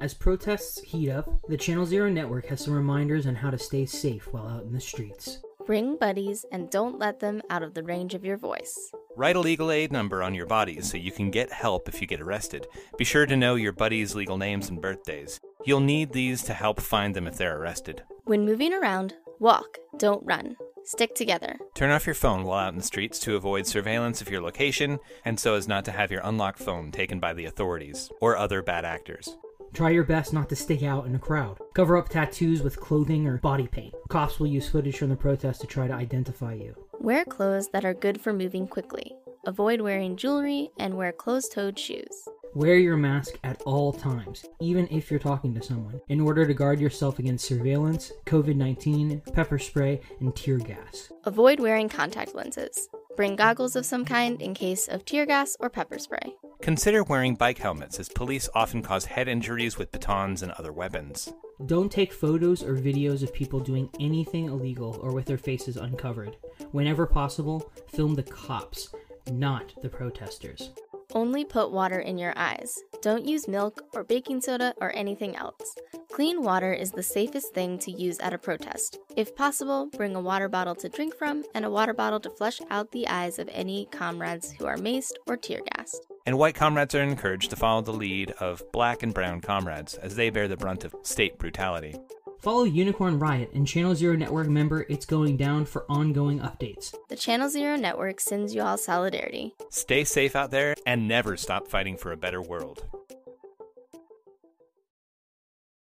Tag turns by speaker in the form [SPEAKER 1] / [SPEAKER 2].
[SPEAKER 1] As protests heat up, the Channel Zero network has some reminders on how to stay safe while out in the streets.
[SPEAKER 2] Bring buddies and don't let them out of the range of your voice.
[SPEAKER 3] Write a legal aid number on your bodies so you can get help if you get arrested. Be sure to know your buddies' legal names and birthdays. You'll need these to help find them if they're arrested.
[SPEAKER 2] When moving around, walk, don't run. Stick together.
[SPEAKER 3] Turn off your phone while out in the streets to avoid surveillance of your location and so as not to have your unlocked phone taken by the authorities or other bad actors.
[SPEAKER 1] Try your best not to stick out in a crowd. Cover up tattoos with clothing or body paint. Cops will use footage from the protest to try to identify you.
[SPEAKER 2] Wear clothes that are good for moving quickly. Avoid wearing jewelry and wear closed toed shoes.
[SPEAKER 1] Wear your mask at all times, even if you're talking to someone, in order to guard yourself against surveillance, COVID 19, pepper spray, and tear gas.
[SPEAKER 2] Avoid wearing contact lenses. Bring goggles of some kind in case of tear gas or pepper spray.
[SPEAKER 3] Consider wearing bike helmets as police often cause head injuries with batons and other weapons.
[SPEAKER 1] Don't take photos or videos of people doing anything illegal or with their faces uncovered. Whenever possible, film the cops, not the protesters.
[SPEAKER 2] Only put water in your eyes. Don't use milk or baking soda or anything else. Clean water is the safest thing to use at a protest. If possible, bring a water bottle to drink from and a water bottle to flush out the eyes of any comrades who are maced or tear gassed.
[SPEAKER 3] And white comrades are encouraged to follow the lead of black and brown comrades as they bear the brunt of state brutality.
[SPEAKER 1] Follow Unicorn Riot and Channel Zero Network member It's Going Down for ongoing updates.
[SPEAKER 2] The Channel Zero Network sends you all solidarity.
[SPEAKER 3] Stay safe out there and never stop fighting for a better world.